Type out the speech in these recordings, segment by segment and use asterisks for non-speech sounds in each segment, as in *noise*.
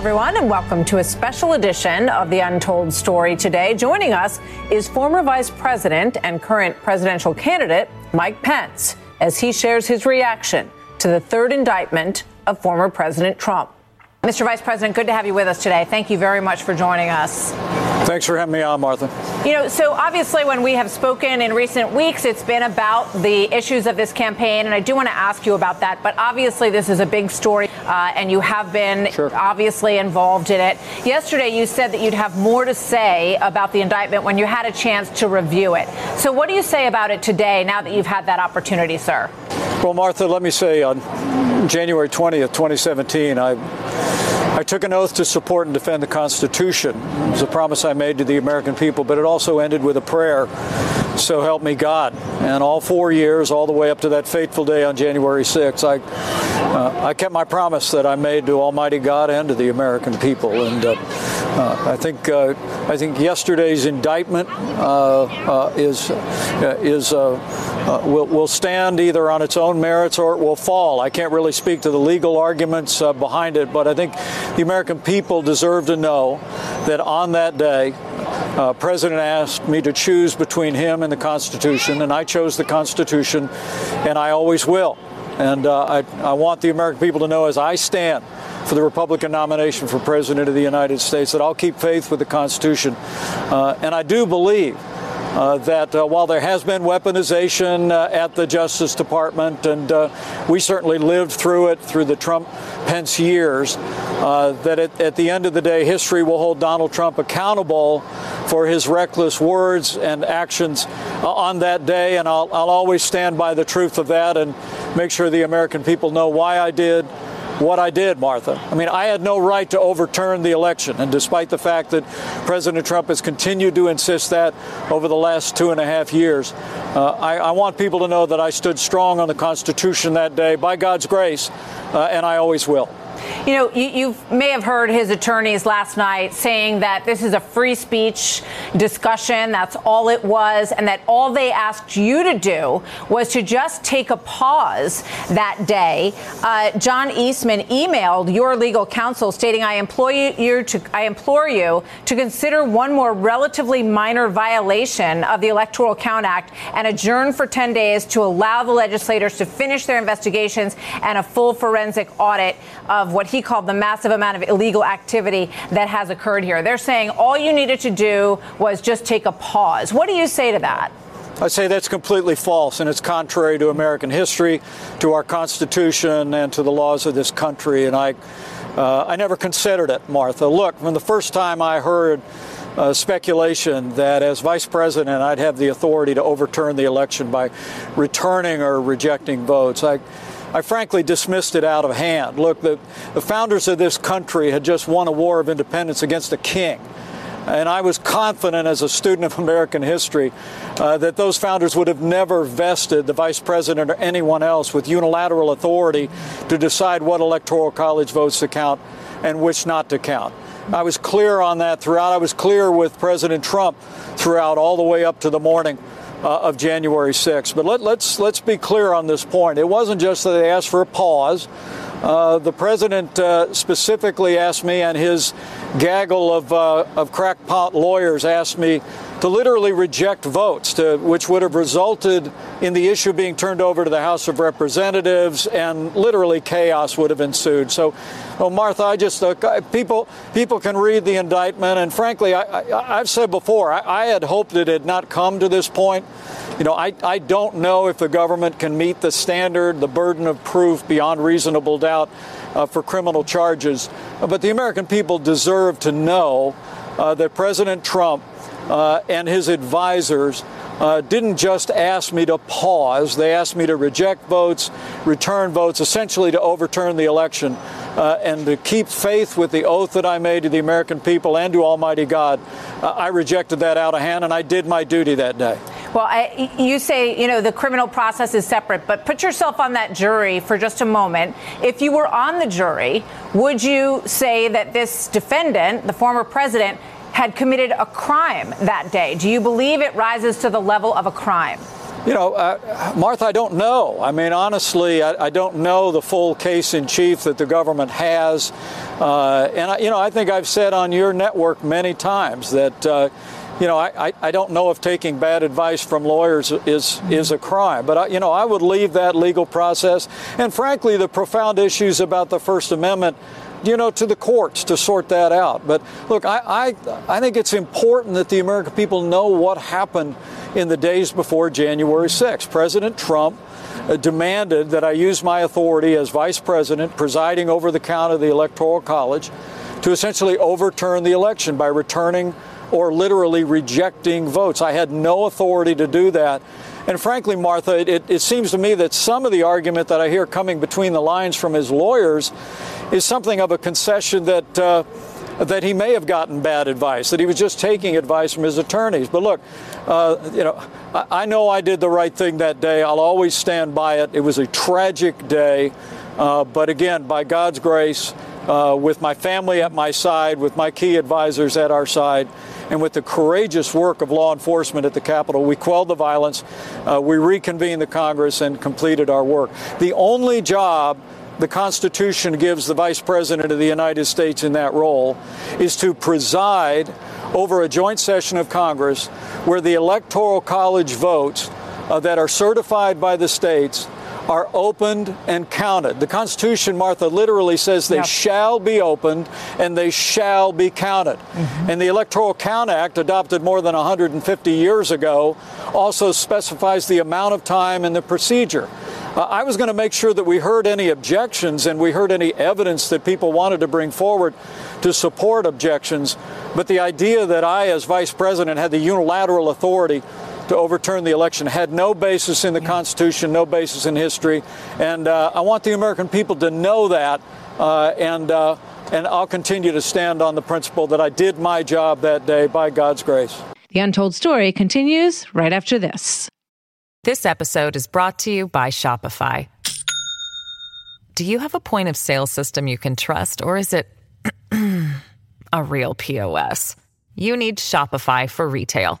everyone, and welcome to a special edition of The Untold Story today. Joining us is former Vice President and current presidential candidate Mike Pence as he shares his reaction to the third indictment of former President Trump. Mr. Vice President, good to have you with us today. Thank you very much for joining us. Thanks for having me on, Martha. You know, so obviously, when we have spoken in recent weeks, it's been about the issues of this campaign, and I do want to ask you about that. But obviously, this is a big story, uh, and you have been sure. obviously involved in it. Yesterday, you said that you'd have more to say about the indictment when you had a chance to review it. So, what do you say about it today now that you've had that opportunity, sir? Well, Martha, let me say on January 20th, 2017, I I took an oath to support and defend the Constitution. It was a promise I made to the American people, but it also ended with a prayer, so help me God. And all four years, all the way up to that fateful day on January 6th, I, uh, I kept my promise that I made to Almighty God and to the American people. And uh, uh, I think uh, I think yesterday's indictment uh, uh, is is will, will stand either on its own merits or it will fall. I can't really speak to the legal arguments behind it, but I think the American people deserve to know that on that day, uh, President asked me to choose between him and the Constitution, and I chose the Constitution, and I always will. And uh, I, I want the American people to know as I stand for the Republican nomination for President of the United States that I'll keep faith with the Constitution. Uh, and I do believe uh, that uh, while there has been weaponization uh, at the Justice Department, and uh, we certainly lived through it through the Trump Pence years, uh, that at, at, the end of the day, history will hold Donald Trump accountable for his reckless words and actions uh, on that day. And I'll, I'll always stand by the truth of that and make sure the American people know why I did what I did, Martha. I mean, I had no right to overturn the election. And despite the fact that President Trump has continued to insist that over the last two and a half years, uh, I, I, want people to know that I stood strong on the Constitution that day by God's grace, uh, and I always will. You know, you, you, may have heard his attorneys last night saying that this is a free speech discussion. That's all it was. And that all they asked you to do was to just take a pause that day. Uh, John Eastman emailed your legal counsel stating, I implore you to, I implore you to consider one more relatively minor violation of the Electoral Count Act and adjourn for 10 days to allow the legislators to finish their investigations and a full forensic audit of what he called the massive amount of illegal activity that has occurred here. They're saying all you needed to do was just take a pause. What do you say to that? I say that's completely false, and it's contrary to American history, to our Constitution, and to the laws of this country. And I, uh, I never considered it, Martha. Look, from the first time I heard uh, speculation that as vice president I'd have the authority to overturn the election by returning or rejecting votes, I I frankly dismissed it out of hand. Look, the, the founders of this country had just won a war of independence against a king. And I was confident as a student of American history uh, that those founders would have never vested the vice president or anyone else with unilateral authority to decide what electoral college votes to count and which not to count. I was clear on that throughout. I was clear with President Trump throughout, all the way up to the morning uh, of January 6th. But let, us let's, let's be clear on this point. It wasn't just that they asked for a pause. Uh, the president uh, specifically asked me, and his gaggle of, uh, of crackpot lawyers asked me to literally reject votes, to, which would have resulted in the issue being turned over to the House of Representatives, and literally chaos would have ensued. So, well, Martha, I just uh, people people can read the indictment, and frankly, I, have said before, I, I, had hoped it had not come to this point. You know, I, I don't know if the government can meet the standard, the burden of proof beyond reasonable doubt uh, for criminal charges, but the American people deserve to know uh, that President Trump uh, and his advisors uh, didn't just ask me to pause, they asked me to reject votes, return votes, essentially to overturn the election uh, and to keep faith with the oath that I made to the American people and to Almighty God. Uh, I rejected that out of hand and I did my duty that day. Well, I, you say, you know, the criminal process is separate, but put yourself on that jury for just a moment. If you were on the jury, would you say that this defendant, the former president, had committed a crime that day? Do you believe it rises to the level of a crime? You know, uh, Martha, I don't know. I mean, honestly, I, I, don't know the full case in chief that the government has. Uh, and, I, you know, I think I've said on your network many times that. Uh, you know, I, I don't know if taking bad advice from lawyers is is a crime, but I, you know, I would leave that legal process and frankly the profound issues about the First Amendment you know, to the courts to sort that out. But look, I, I, I think it's important that the American people know what happened in the days before January 6th. President Trump uh, demanded that I use my authority as vice president, presiding over the count of the Electoral College, to essentially overturn the election by returning or literally rejecting votes. I had no authority to do that. And frankly, Martha, it, it, seems to me that some of the argument that I hear coming between the lines from his lawyers is something of a concession that. Uh, that he may have gotten bad advice, that he was just taking advice from his attorneys. But look, uh, you know, I, I, know I did the right thing that day. I'll always stand by it. It was a tragic day. Uh, but again, by God's grace, uh, with my family at my side, with my key advisors at our side, and with the courageous work of law enforcement at the Capitol, we quelled the violence, uh, we reconvened the Congress, and completed our work. The only job the Constitution gives the Vice President of the United States in that role is to preside over a joint session of Congress where the Electoral College votes uh, that are certified by the states are opened and counted. The Constitution, Martha, literally says they yep. shall be opened and they shall be counted. Mm-hmm. And the Electoral Count Act, adopted more than 150 years ago, also specifies the amount of time and the procedure. Uh, I was going to make sure that we heard any objections and we heard any evidence that people wanted to bring forward to support objections. But the idea that I, as vice president, had the unilateral authority to overturn the election had no basis in the Constitution, no basis in history. And uh, I want the American people to know that. Uh, and, uh, and I'll continue to stand on the principle that I did my job that day by God's grace. The Untold Story continues right after this. This episode is brought to you by Shopify. Do you have a point of sale system you can trust, or is it *clears throat* a real POS? You need Shopify for retail.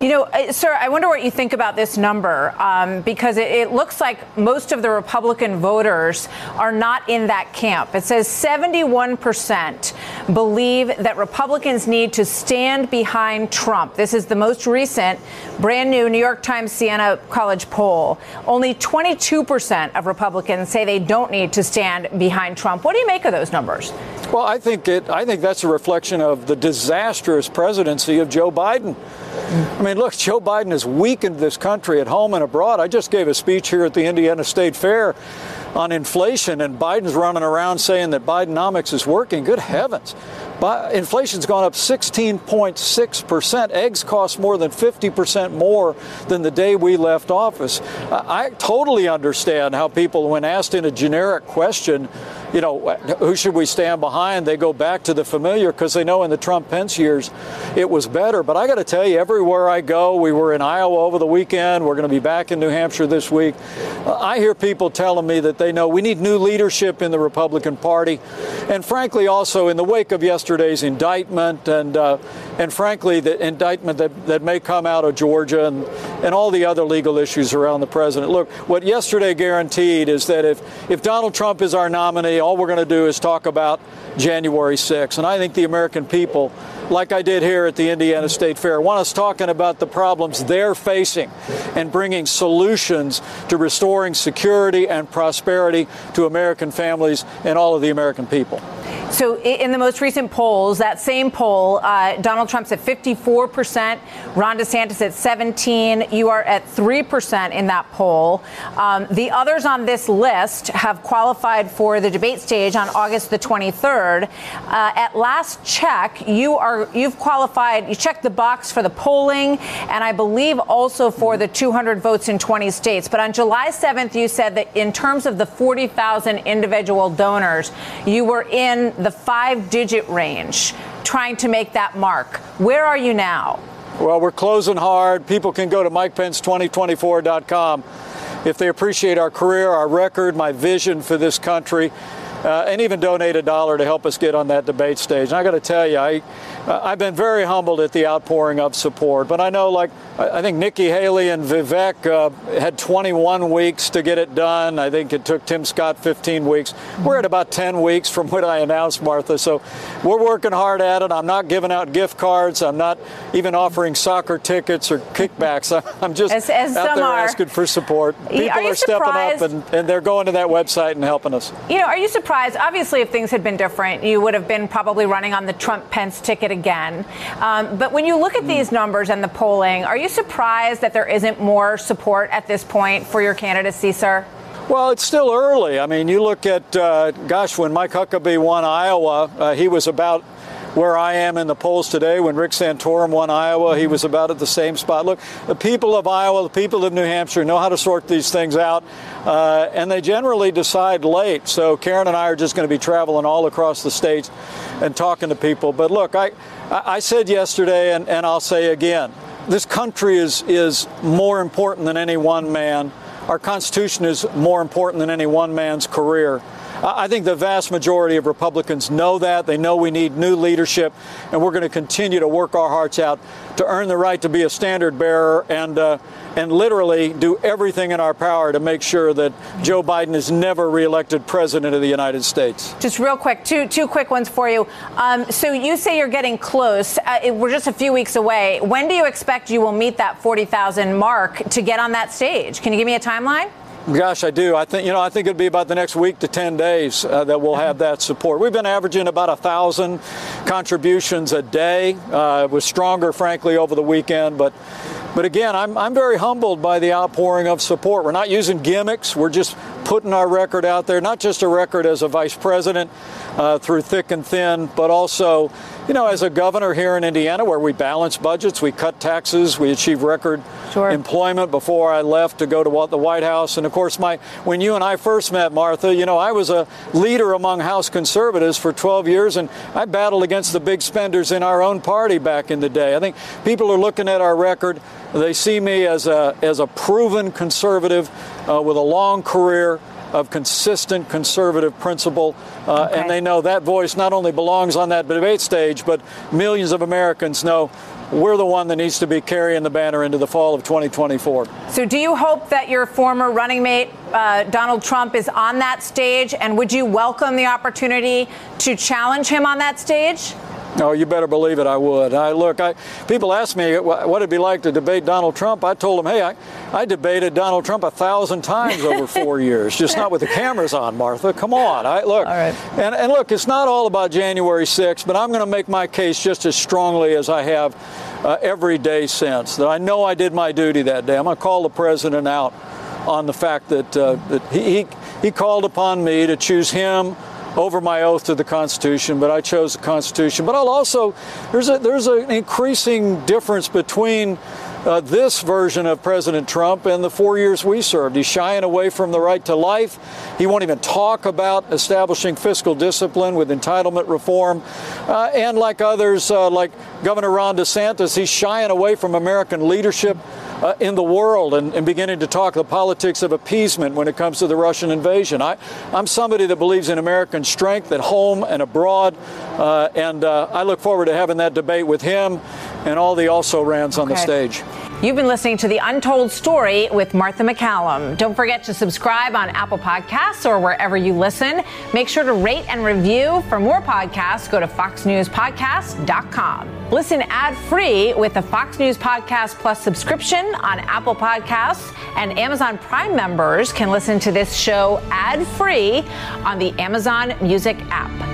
You know, sir, I wonder what you think about this number um, because it, it, looks like most of the Republican voters are not in that camp. It says 71% believe that Republicans need to stand behind Trump. This is the most recent, brand new New York Times Siena College poll. Only 22% of Republicans say they don't need to stand behind Trump. What do you make of those numbers? Well, I think it. I think that's a reflection of the disastrous presidency of Joe Biden. I mean, look, Joe Biden has weakened this country at home and abroad. I just gave a speech here at the Indiana State Fair on inflation, and Biden's running around saying that Bidenomics is working. Good heavens. Inflation's gone up 16.6%. Eggs cost more than 50% more than the day we left office. I totally understand how people, when asked in a generic question, you know, who should we stand behind? They go back to the familiar because they know in the Trump Pence years it was better. But I got to tell you, everywhere I go, we were in Iowa over the weekend. We're going to be back in New Hampshire this week. I hear people telling me that they know we need new leadership in the Republican Party. And frankly, also in the wake of yesterday's indictment and, uh, and frankly, the indictment that, that may come out of Georgia and, and all the other legal issues around the president. Look, what yesterday guaranteed is that if, if Donald Trump is our nominee, all we're going to do is talk about January 6th. And I think the American people, like I did here at the Indiana State Fair, want us talking about the problems they're facing and bringing solutions to restoring security and prosperity to American families and all of the American people. So, in the most recent polls, that same poll, uh, Donald Trump's at 54%, Ron DeSantis at 17. You are at 3% in that poll. Um, the others on this list have qualified for the debate stage on August the 23rd. Uh, at last check, you are you've qualified. You checked the box for the polling, and I believe also for the 200 votes in 20 states. But on July 7th, you said that in terms of the 40,000 individual donors, you were in the five digit range trying to make that mark. Where are you now? Well, we're closing hard. People can go to MikePence2024.com if they appreciate our career, our record, my vision for this country uh, and even donate a dollar to help us get on that debate stage. And I got to tell you, I, uh, I've been very humbled at the outpouring of support. But I know, like, I think Nikki Haley and Vivek uh, had 21 weeks to get it done. I think it took Tim Scott 15 weeks. We're at about 10 weeks from when I announced Martha. So we're working hard at it. I'm not giving out gift cards. I'm not even offering soccer tickets or kickbacks. *laughs* I'm just as, as out there are. asking for support. People are, are stepping up and, and they're going to that website and helping us. You know, are you surprised? Surprised. Obviously, if things had been different, you would have been probably running on the Trump Pence ticket again. Um, but when you look at these numbers and the polling, are you surprised that there isn't more support at this point for your candidacy, sir? Well, it's still early. I mean, you look at, uh, gosh, when Mike Huckabee won Iowa, uh, he was about where I am in the polls today. When Rick Santorum won Iowa, he was about at the same spot. Look, the people of Iowa, the people of New Hampshire know how to sort these things out, uh, and they generally decide late. So Karen and I are just going to be traveling all across the states and talking to people. But look, I, I said yesterday, and, and I'll say again, this country is, is more important than any one man. Our Constitution is more important than any one man's career. I think the vast majority of Republicans know that. They know we need new leadership, and we're going to continue to work our hearts out to earn the right to be a standard bearer and uh, and literally do everything in our power to make sure that Joe Biden is never reelected president of the United States. Just real quick, two two quick ones for you. Um, so you say you're getting close. Uh, it, we're just a few weeks away. When do you expect you will meet that 40,000 mark to get on that stage? Can you give me a timeline? Gosh, I do. I think you know. I think it'd be about the next week to ten days uh, that we'll have that support. We've been averaging about a thousand contributions a day. Uh, it was stronger, frankly, over the weekend, but but again, I'm I'm very humbled by the outpouring of support. We're not using gimmicks. We're just putting our record out there, not just a record as a vice president uh, through thick and thin, but also, you know, as a governor here in Indiana where we balance budgets, we cut taxes, we achieve record sure. employment before I left to go to the White House. And of course, my when you and I first met, Martha, you know, I was a leader among House conservatives for 12 years, and I battled against the big spenders in our own party back in the day. I think people are looking at our record. They see me as a as a proven conservative uh, with a long career of consistent conservative principle, uh, okay. and they know that voice not only belongs on that debate stage, but millions of Americans know we're the one that needs to be carrying the banner into the fall of 2024. So, do you hope that your former running mate, uh, Donald Trump, is on that stage? And would you welcome the opportunity to challenge him on that stage? Oh, you better believe it. I would. I look. I people ask me what it'd be like to debate Donald Trump. I told them, hey, I, I debated Donald Trump a thousand times over *laughs* four years, just not with the cameras on. Martha, come on. I look. All right. And and look, it's not all about January 6th, but I'm going to make my case just as strongly as I have uh, every day since. That I know I did my duty that day. I'm going to call the president out on the fact that uh, that he, he he called upon me to choose him over my oath to the Constitution, but I chose the Constitution. But I'll also, there's, a, there's an increasing difference between uh, this version of President Trump and the four years we served. He's shying away from the right to life. He won't even talk about establishing fiscal discipline with entitlement reform. Uh, and like others, uh, like Governor Ron DeSantis, he's shying away from American leadership uh, in the world and, and, beginning to talk the politics of appeasement when it comes to the Russian invasion. I, I'm somebody that believes in American strength at home and abroad, uh, and uh, I look forward to having that debate with him and all the also rans on the stage. You've been listening to The Untold Story with Martha MacCallum. Don't forget to subscribe on Apple Podcasts or wherever you listen. Make sure to rate and review. For more podcasts, go to foxnewspodcast.com. Listen ad free with the Fox News Podcast Plus subscription on Apple Podcasts, and Amazon Prime members can listen to this show ad free on the Amazon Music app.